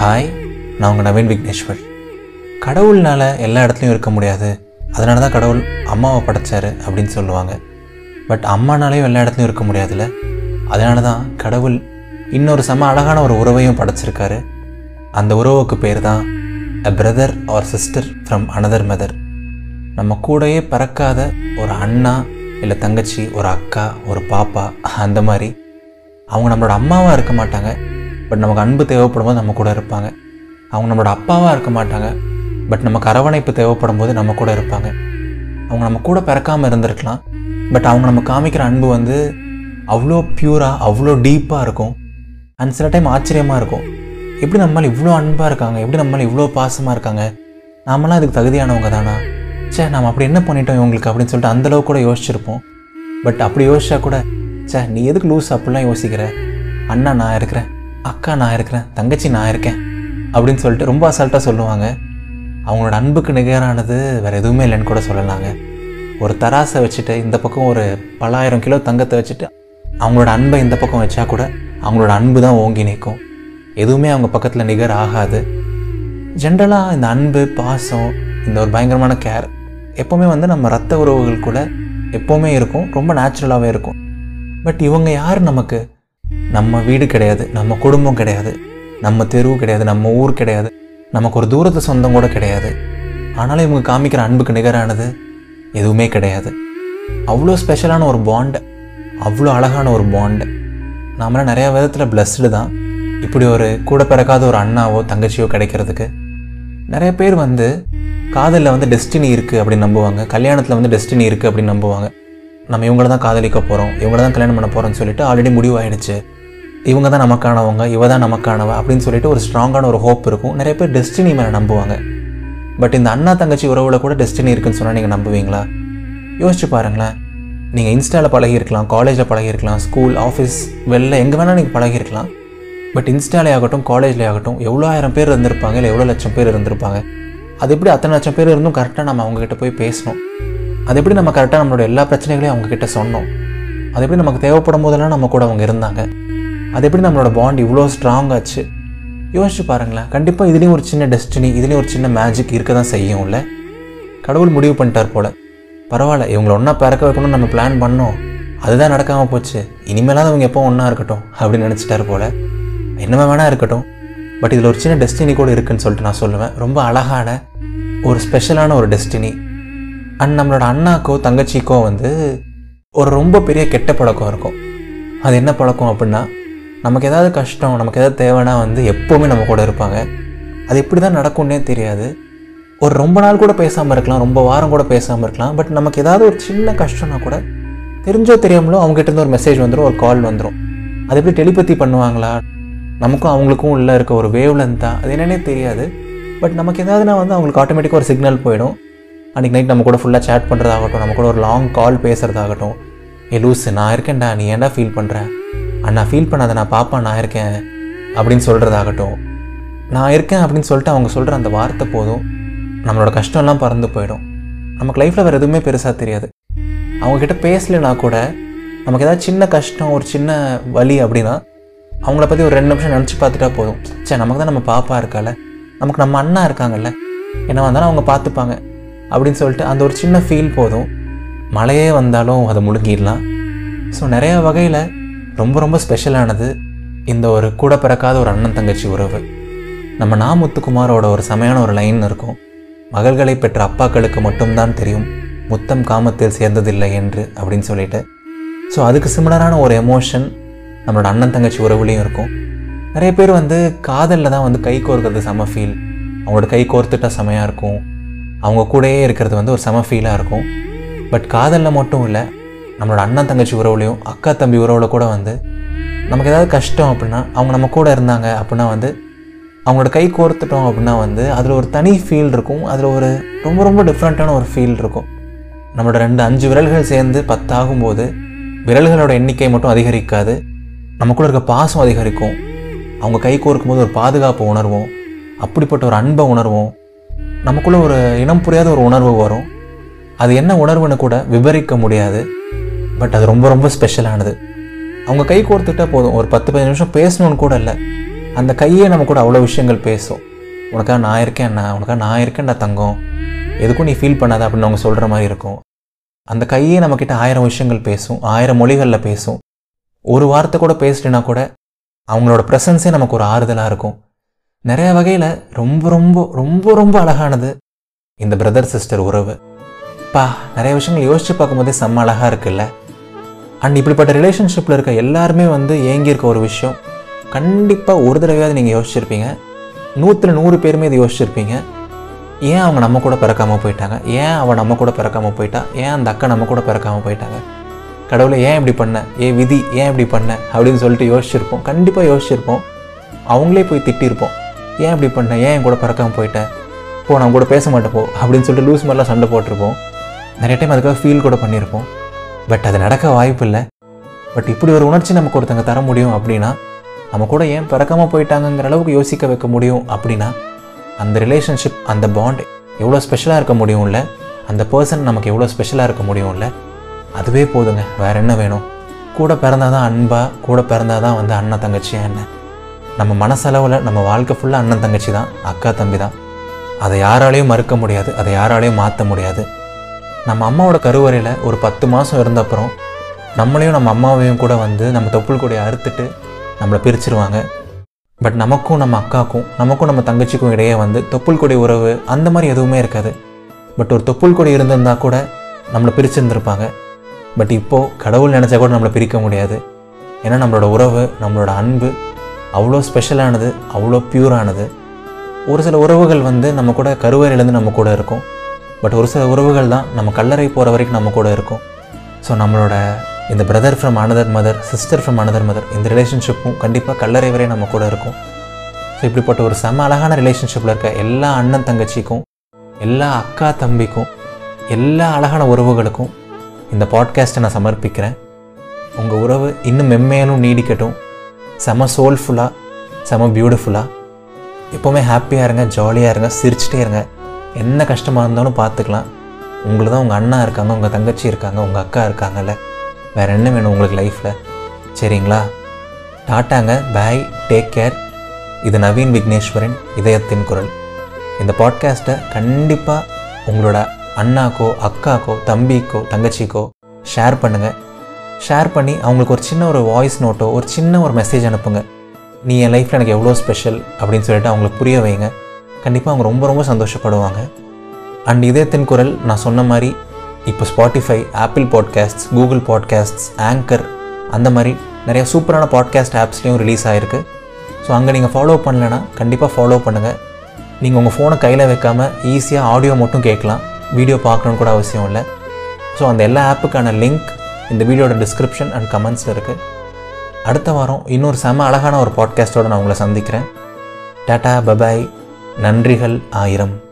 Hi நான் உங்கள் நவீன் விக்னேஸ்வர். கடவுள்னால எல்லா இடத்துலையும் இருக்க முடியாது. அதனால தான் கடவுள் அம்மாவை படைச்சாரு அப்படின்னு சொல்லுவாங்க. பட் அம்மானாலையும் எல்லா இடத்துலையும் இருக்க முடியாதுல்ல? அதனால தான் கடவுள் இன்னொரு செம அழகான ஒரு உறவையும் படைச்சிருக்காரு. அந்த உறவுக்கு பேர் தான் a brother or sister from another mother நம்ம கூடயே பறக்காத ஒரு அண்ணா இல்லை தங்கச்சி ஒரு அக்கா ஒரு பாப்பா அந்த மாதிரி. அவங்க நம்மளோட அம்மாவாக இருக்க மாட்டாங்க. பட் நமக்கு அன்பு தேவைப்படும் போது நம்ம கூட இருப்பாங்க. அவங்க நம்மளோட அப்பாவாக இருக்க மாட்டாங்க. பட் நமக்கு அரவணைப்பு தேவைப்படும் போது நம்ம கூட இருப்பாங்க. அவங்க நம்ம கூட பிறக்காமல் இருந்திருக்கலாம். பட் அவங்க நம்ம காமிக்கிற அன்பு வந்து அவ்வளோ பியூராக அவ்வளோ டீப்பாக இருக்கும். அண்ட் சில டைம் ஆச்சரியமாக இருக்கும். எப்படி நம்மளால் இவ்வளோ அன்பாக இருக்காங்க? எப்படி நம்மளால் இவ்வளோ பாசமாக இருக்காங்க? நாமெல்லாம் இதுக்கு தகுதியானவங்க தானா? சே நம்ம அப்படி என்ன பண்ணிட்டோம் இவங்களுக்கு அப்படின்னு சொல்லிட்டு அந்தளவு கூட யோசிச்சிருப்போம். பட் அப்படி யோசிச்சா கூட ச்சே நீ எதுக்கு லூஸ் அப்படிலாம் யோசிக்கிற? அண்ணா நான் இருக்கிறேன். அக்கா நான் இருக்கிறேன் தங்கச்சி நான் இருக்கேன் அப்படின்னு சொல்லிட்டு ரொம்ப அசால்ட்டாக சொல்லுவாங்க. அவங்களோட அன்புக்கு நிகரானது வேறு எதுவுமே இல்லைன்னு கூட சொல்லலாங்க. ஒரு தராசை வச்சுட்டு இந்த பக்கம் ஒரு பலாயிரம் கிலோ தங்கத்தை வச்சுட்டு அவங்களோட அன்பை இந்த பக்கம் வச்சா கூட அவங்களோட அன்பு தான் ஓங்கி நிற்கும். எதுவுமே அவங்க பக்கத்தில் நிகர் ஆகாது. ஜென்ரலாக இந்த அன்பு பாசம் இந்த ஒரு பயங்கரமான கேர் எப்போவுமே வந்து நம்ம ரத்த உறவுகள் கூட எப்போவுமே இருக்கும் ரொம்ப நேச்சுரலாகவே இருக்கும். பட் இவங்க யார் நமக்கு? நம்ம வீடு கிடையாது நம்ம குடும்பம் கிடையாது நம்ம தெருவு கிடையாது நம்ம ஊர் கிடையாது நமக்கு ஒரு தூரத்து சொந்தம் கூட கிடையாது. ஆனாலும் இவங்க காமிக்கிற அன்புக்கு நிகரானது எதுவுமே கிடையாது. அவ்வளோ ஸ்பெஷலான ஒரு பாண்டு அவ்வளோ அழகான ஒரு பாண்டு நாமெல்லாம் நிறையா விதத்தில் பிளஸ்டு தான். இப்படி ஒரு கூட பிறக்காத ஒரு அண்ணாவோ தங்கச்சியோ கிடைக்கிறதுக்கு நிறைய பேர் வந்து காதலில் வந்து டெஸ்டினி இருக்குது அப்படின்னு நம்புவாங்க கல்யாணத்தில் வந்து டெஸ்டினி இருக்குது அப்படின்னு நம்புவாங்க. நம்ம இவங்கள தான் காதலிக்க போகிறோம் இவங்கள தான் கல்யாணம் பண்ண போகிறோம்னு சொல்லிட்டு ஆல்ரெடி முடிவாயிடுச்சு. இவங்க தான் நமக்கானவங்க இவ தான் நமக்கானவ அப்படின்னு சொல்லிட்டு ஒரு ஸ்ட்ராங்கான ஒரு ஹோப் இருக்கும். நிறைய பேர் டெஸ்டினி மேலே நம்புவாங்க. பட் இந்த அண்ணா தங்கச்சி உறவில் கூட டெஸ்டினி இருக்குன்னு சொன்னால் நீங்கள் நம்புவீங்களா? யோசிச்சு பாருங்களேன். நீங்கள் இன்ஸ்டாவில் பழகியிருக்கலாம் காலேஜில் பழகியிருக்கலாம் ஸ்கூல் ஆஃபீஸ் வெளில எங்கே வேணால் நீங்கள் பழகியிருக்கலாம். பட் இன்ஸ்டாலே ஆகட்டும் காலேஜ்லேயே ஆகட்டும் எவ்வளோ ஆயிரம் பேர் இருந்திருப்பாங்க இல்லை எவ்வளோ லட்சம் பேர் இருந்திருப்பாங்க. அது எப்படி அத்தனை லட்சம் பேர் இருந்தும் கரெக்டாக நம்ம அவங்கக்கிட்ட போய் பேசணும். அது எப்படி நம்ம கரெக்டாக நம்மளோட எல்லா பிரச்சனைகளையும் அவங்கக்கிட்ட சொன்னோம். அது எப்படி நமக்கு தேவைப்படும் போதெல்லாம் நம்ம கூட அவங்க இருந்தாங்க. அது எப்படி நம்மளோட பாண்ட் இவ்வளோ ஸ்ட்ராங் ஆச்சு. யோசிச்சு பாருங்களேன். கண்டிப்பாக இதுலேயும் ஒரு சின்ன டெஸ்டினி இதுலேயும் ஒரு சின்ன மேஜிக் இருக்க தான் செய்யும்ல கடவுள் முடிவு பண்ணிட்டார் போல். பரவாயில்ல இவங்களை ஒன்றா பிறக்க வைக்கணும்னு நம்ம பிளான் பண்ணோம். அதுதான் நடக்காமல் போச்சு. இனிமேலாவது அவங்க எப்போ ஒன்றா இருக்கட்டும் அப்படின்னு நினச்சிட்டாரு போல். என்னமே வேணா இருக்கட்டும். பட் இதில் ஒரு சின்ன டெஸ்டினி கூட இருக்குதுன்னு சொல்லிட்டு நான் சொல்லுவேன். ரொம்ப அழகான ஒரு ஸ்பெஷலான ஒரு டெஸ்டினி அண்ட் நம்மளோட அண்ணாக்கோ தங்கச்சிக்கோ வந்து ஒரு ரொம்ப பெரிய கெட்ட பழக்கம் இருக்கும். அது என்ன பழக்கம் அப்படின்னா நமக்கு ஏதாவது கஷ்டம் நமக்கு ஏதாவது தேவைன்னா வந்து எப்போவுமே நம்ம கூட இருப்பாங்க. அது எப்படி தான் நடக்கும்னே தெரியாது. ஒரு ரொம்ப நாள் கூட பேசாமல் இருக்கலாம் ரொம்ப வாரம் கூட பேசாமல் இருக்கலாம். பட் நமக்கு ஏதாவது ஒரு சின்ன கஷ்டம்னா கூட தெரிஞ்சோ தெரியாமலோ அவங்ககிட்ட இருந்து ஒரு மெசேஜ் வந்துடும் ஒரு கால் வந்துடும் அது எப்படி டெலிபதி பண்ணுவாங்களா? நமக்கும் அவங்களுக்கும் உள்ளே இருக்க ஒரு வேவ் தான் அது என்னன்னே தெரியாது. பட் நமக்கு ஏதாவதுனா வந்து அவங்களுக்கு ஆட்டோமேட்டிக்காக ஒரு சிக்னல் போயிடும். அன்றைக்கி நைட் நம்ம கூட ஃபுல்லாக சேட் பண்ணுறதாகட்டும் நம்ம கூட ஒரு லாங் கால் பேசுகிறதாகட்டும் ஏ லூஸு நான் இருக்கேன்டா நீ ஏன்டா ஃபீல் பண்ணுற அண்ணா ஃபீல் பண்ணாத நான் பாப்பா நான் இருக்கேன் அப்படின்னு சொல்கிறதாகட்டும் நான் இருக்கேன் அப்படின்னு சொல்லிட்டு அவங்க சொல்கிற அந்த வார்த்தை போதும். நம்மளோட கஷ்டம்லாம் பறந்து போயிடும். நமக்கு லைஃப்பில் வேறு எதுவுமே பெருசாக தெரியாது. அவங்கக்கிட்ட பேசலைன்னா கூட நமக்கு ஏதாவது சின்ன கஷ்டம் ஒரு சின்ன வலி அப்படின்னா அவங்கள பற்றி ஒரு ரெண்டு நிமிஷம் நினச்சி பார்த்துட்டா போதும். சே நமக்கு தான் நம்ம பாப்பா இருக்கால நமக்கு நம்ம அண்ணா இருக்காங்கல்ல? என்ன வந்தாலும் அவங்க பார்த்துப்பாங்க. அப்படின்னு சொல்லிட்டு அந்த ஒரு சின்ன ஃபீல் போதும். மழையே வந்தாலும் அதை முழுங்கிடலாம். ஸோ நிறைய வகையில் ரொம்ப ரொம்ப ஸ்பெஷலானது இந்த ஒரு கூட பிறக்காத ஒரு அண்ணன் தங்கச்சி உறவு. நம்ம நா முத்துக்குமாரோட ஒரு செமையான ஒரு லைன் இருக்கும். மகள்களை பெற்ற அப்பாக்களுக்கு மட்டும்தான் தெரியும். முத்தம் காமத்தில் சேர்ந்ததில்லை என்று அப்படின்னு சொல்லிட்டு. ஸோ அதுக்கு சிமிலரான ஒரு எமோஷன் நம்மளோட அண்ணன் தங்கச்சி உறவுலேயும் இருக்கும். நிறைய பேர் வந்து காதலில் தான் வந்து கை கோர்க்கிறது செம ஃபீல் அவங்களோட கை கோர்த்துட்டா செமையாக இருக்கும். அவங்க கூடயே இருக்கிறது வந்து ஒரு செம ஃபீலாக இருக்கும். பட் காதலில் மட்டும் இல்லை நம்மளோட அண்ணன் தங்கச்சி உறவுலையும் அக்கா தம்பி உறவில் கூட வந்து நமக்கு ஏதாவது கஷ்டம் அப்படின்னா அவங்க நம்ம கூட இருந்தாங்க அப்படின்னா வந்து அவங்களோட கை கோர்த்துட்டோம் அப்படின்னா வந்து அதில் ஒரு தனி ஃபீல் இருக்கும். அதில் ஒரு ரொம்ப ரொம்ப டிஃப்ரெண்ட்டான ஒரு ஃபீல் இருக்கும். நம்மளோட ரெண்டு அஞ்சு விரல்கள் சேர்ந்து பத்தாகும்போது விரல்களோட எண்ணிக்கை மட்டும் அதிகரிக்காது. நமக்குள்ள இருக்க பாசம் அதிகரிக்கும். அவங்க கை கோர்க்கும் போது ஒரு பாதுகாப்பு உணர்வோம். அப்படிப்பட்ட ஒரு அன்பை உணர்வோம். நமக்குள்ளே ஒரு இனம் புரியாத ஒரு உணர்வு வரும். அது என்ன உணர்வுன்னு கூட விவரிக்க முடியாது. பட் அது ரொம்ப ரொம்ப ஸ்பெஷலானது. அவங்க கை கோர்த்துட்டா போதும். ஒரு பத்து பதினஞ்சு நிமிஷம் பேசணும்னு கூட இல்லை. அந்த கையே நம்ம கூட அவ்வளோ விஷயங்கள் பேசும். உனக்காக நான் இருக்கேன் அண்ணா உனக்காக நான் இருக்கேன்டா தங்கம். எதுக்கும் நீ ஃபீல் பண்ணாத அப்படின்னு அவங்க சொல்கிற மாதிரி இருக்கும். அந்த கையே நம்மக்கிட்ட ஆயிரம் விஷயங்கள் பேசும். ஆயிரம் மொழிகளில் பேசும். ஒரு வார்த்தை கூட பேசிட்டுனா கூட அவங்களோட ப்ரெசன்ஸே நமக்கு ஒரு ஆறுதலாக இருக்கும். நிறைய வகையில் ரொம்ப ரொம்ப ரொம்ப ரொம்ப அழகானது இந்த பிரதர் சிஸ்டர் உறவு. பா நிறைய விஷயங்கள் யோசிச்சு பார்க்கும்போதே செம்ம அழகாக இருக்குல்ல? அண்ட் இப்படிப்பட்ட ரிலேஷன்ஷிப்பில் இருக்க எல்லாருமே வந்து ஏங்கியிருக்க ஒரு விஷயம். கண்டிப்பாக ஒரு தடவையாவது நீங்கள் யோசிச்சிருப்பீங்க. நூற்றில் நூறு பேருமே இது யோசிச்சிருப்பீங்க. ஏன் அவங்க நம்ம கூட பிறக்காமல் போயிட்டாங்க? ஏன் அவன் நம்ம கூட பிறக்காமல் போயிட்டா? ஏன் அந்த அக்கா நம்ம கூட பிறக்காமல் போயிட்டாங்க? கடவுளை ஏன் இப்படி பண்ண? ஏ விதி ஏன் இப்படி பண்ண? அப்படின்னு சொல்லிட்டு யோசிச்சிருப்போம். கண்டிப்பாக யோசிச்சிருப்போம். அவங்களே போய் திட்டிருப்போம். ஏன் இப்படி பண்ணேன் ஏன் என் கூட பிறக்காமல் போயிட்டேன் போ நான் கூட பேச மாட்டேன் போ அப்படின்னு சொல்லிட்டு லூஸ் மாதிரிலாம் சண்டை போட்டிருப்போம். நிறைய டைம் அதுக்காக ஃபீல் கூட பண்ணியிருப்போம். பட் அது நடக்க வாய்ப்பு இல்லை. பட் இப்படி ஒரு உணர்ச்சி நமக்கு ஒருத்தங்க தர முடியும் அப்படின்னா நம்ம கூட ஏன் பிறக்காமல் போயிட்டாங்கங்கிற அளவுக்கு யோசிக்க வைக்க முடியும் அப்படின்னா அந்த ரிலேஷன்ஷிப் அந்த பாண்ட் எவ்வளோ ஸ்பெஷலாக இருக்க முடியும்ல? அந்த பர்சன் நமக்கு எவ்வளோ ஸ்பெஷலாக இருக்க முடியும்ல? அதுவே போதுங்க. வேற என்ன வேணும்? கூட பிறந்தாதான் அன்பா? கூட பிறந்தாதான் வந்து அண்ணன் தங்கச்சியா என்ன நம்ம மனசளவில் நம்ம வாழ்க்கை ஃபுல்லாக அண்ணன் தங்கச்சி தான் அக்கா தம்பி தான். அதை யாராலையும் மறுக்க முடியாது அதை யாராலையும் மாற்ற முடியாது. நம்ம அம்மாவோட கருவறையில் ஒரு பத்து மாதம் இருந்த அப்புறம் நம்மளையும் நம்ம அம்மாவையும் கூட வந்து நம்ம தொப்புள் கொடியை அறுத்துட்டு நம்மளை பிரிச்சிருவாங்க. பட் நமக்கும் நம்ம அக்காக்கும் நமக்கும் நம்ம தங்கச்சிக்கும் இடையே வந்து தொப்புள் கொடி உறவு அந்த மாதிரி எதுவுமே இருக்காது. பட் ஒரு தொப்புள் கொடி இருந்திருந்தா கூட நம்மளை பிரிச்சிருந்துருப்பாங்க. பட் இப்போது கடவுள் நினச்சா கூட நம்மளை பிரிக்க முடியாது. ஏன்னா நம்மளோட உறவு நம்மளோட அன்பு அவ்வளோ ஸ்பெஷலானது அவ்வளோ பியூரானது ஒரு சில உறவுகள் வந்து நம்ம கூட கருவறையிலேருந்து நம்ம கூட இருக்கும். பட் ஒரு சில உறவுகள் தான் நம்ம கல்லறை போகிற வரைக்கும் நம்ம கூட இருக்கும். ஸோ நம்மளோட இந்த brother from another mother sister from another mother இந்த ரிலேஷன்ஷிப்பும் கண்டிப்பாக கல்லறை வரை நம்ம கூட இருக்கும். ஸோ இப்படிப்பட்ட ஒரு செம அழகான ரிலேஷன்ஷிப்பில் இருக்க எல்லா அண்ணன் தங்கச்சிக்கும் எல்லா அக்கா தம்பிக்கும் எல்லா அழகான உறவுகளுக்கும் இந்த பாட்காஸ்ட்டை நான் சமர்ப்பிக்கிறேன். உங்கள் உறவு இன்னும் மென்மேலும் நீடிக்கட்டும். செம சோல்ஃபுல்லாக செம பியூட்டிஃபுல்லாக எப்போவுமே ஹாப்பியாக இருங்க ஜாலியாக இருங்க சிரிச்சிட்டே இருங்க. என்ன கஷ்டமாக இருந்தாலும் பார்த்துக்கலாம். உங்களுக்கு தான் உங்கள் அண்ணா இருக்காங்க உங்கள் தங்கச்சி இருக்காங்க உங்கள் அக்கா இருக்காங்கல்ல. வேறு என்ன வேணும் உங்களுக்கு லைஃப்பில் சரிங்களா? டாட்டாங்க பாய் டேக் கேர் இது நவீன் விக்னேஸ்வரன் இதயத்தின் குரல். இந்த பாட்காஸ்ட்டை கண்டிப்பாக உங்களோட அண்ணாக்கோ அக்காக்கோ தம்பிக்கோ தங்கச்சிக்கோ ஷேர் பண்ணுங்கள் ஷேர் பண்ணி அவங்களுக்கு ஒரு சின்ன ஒரு வாய்ஸ் நோட்டோ ஒரு சின்ன ஒரு மெசேஜ் அனுப்புங்க. நீ என் லைஃப்பில் எனக்கு எவ்வளோ ஸ்பெஷல் அப்படின்னு சொல்லிட்டு அவங்களுக்கு புரிய வைங்க. கண்டிப்பாக அவங்க ரொம்ப ரொம்ப சந்தோஷப்படுவாங்க. அண்ட் இதயத்தின் குரல் நான் சொன்ன மாதிரி இப்போ Spotify Apple podcasts Google podcasts Anchor அந்த மாதிரி நிறையா சூப்பரான பாட்காஸ்ட் ஆப்ஸ்லேயும் ரிலீஸ் ஆகிருக்கு ஸோ அங்கே நீங்கள் ஃபாலோ பண்ணலைன்னா கண்டிப்பாக ஃபாலோ பண்ணுங்கள் நீங்கள் உங்கள் ஃபோனை கையில் வைக்காமல் ஈஸியாக ஆடியோ மட்டும் கேட்கலாம். வீடியோ பார்க்கணுன்னு கூட அவசியம் இல்லை. ஸோ அந்த எல்லா ஆப்புக்கான லிங்க் இந்த வீடியோட டிஸ்கிரிப்ஷன் அண்ட் கமெண்ட்ஸில் இருக்குது அடுத்த வாரம் இன்னொரு செம அழகான ஒரு பாட்காஸ்ட்டோடு நான் உங்களை சந்திக்கிறேன். டாட்டா பபாய் நன்றிகள் ஆயிரம்.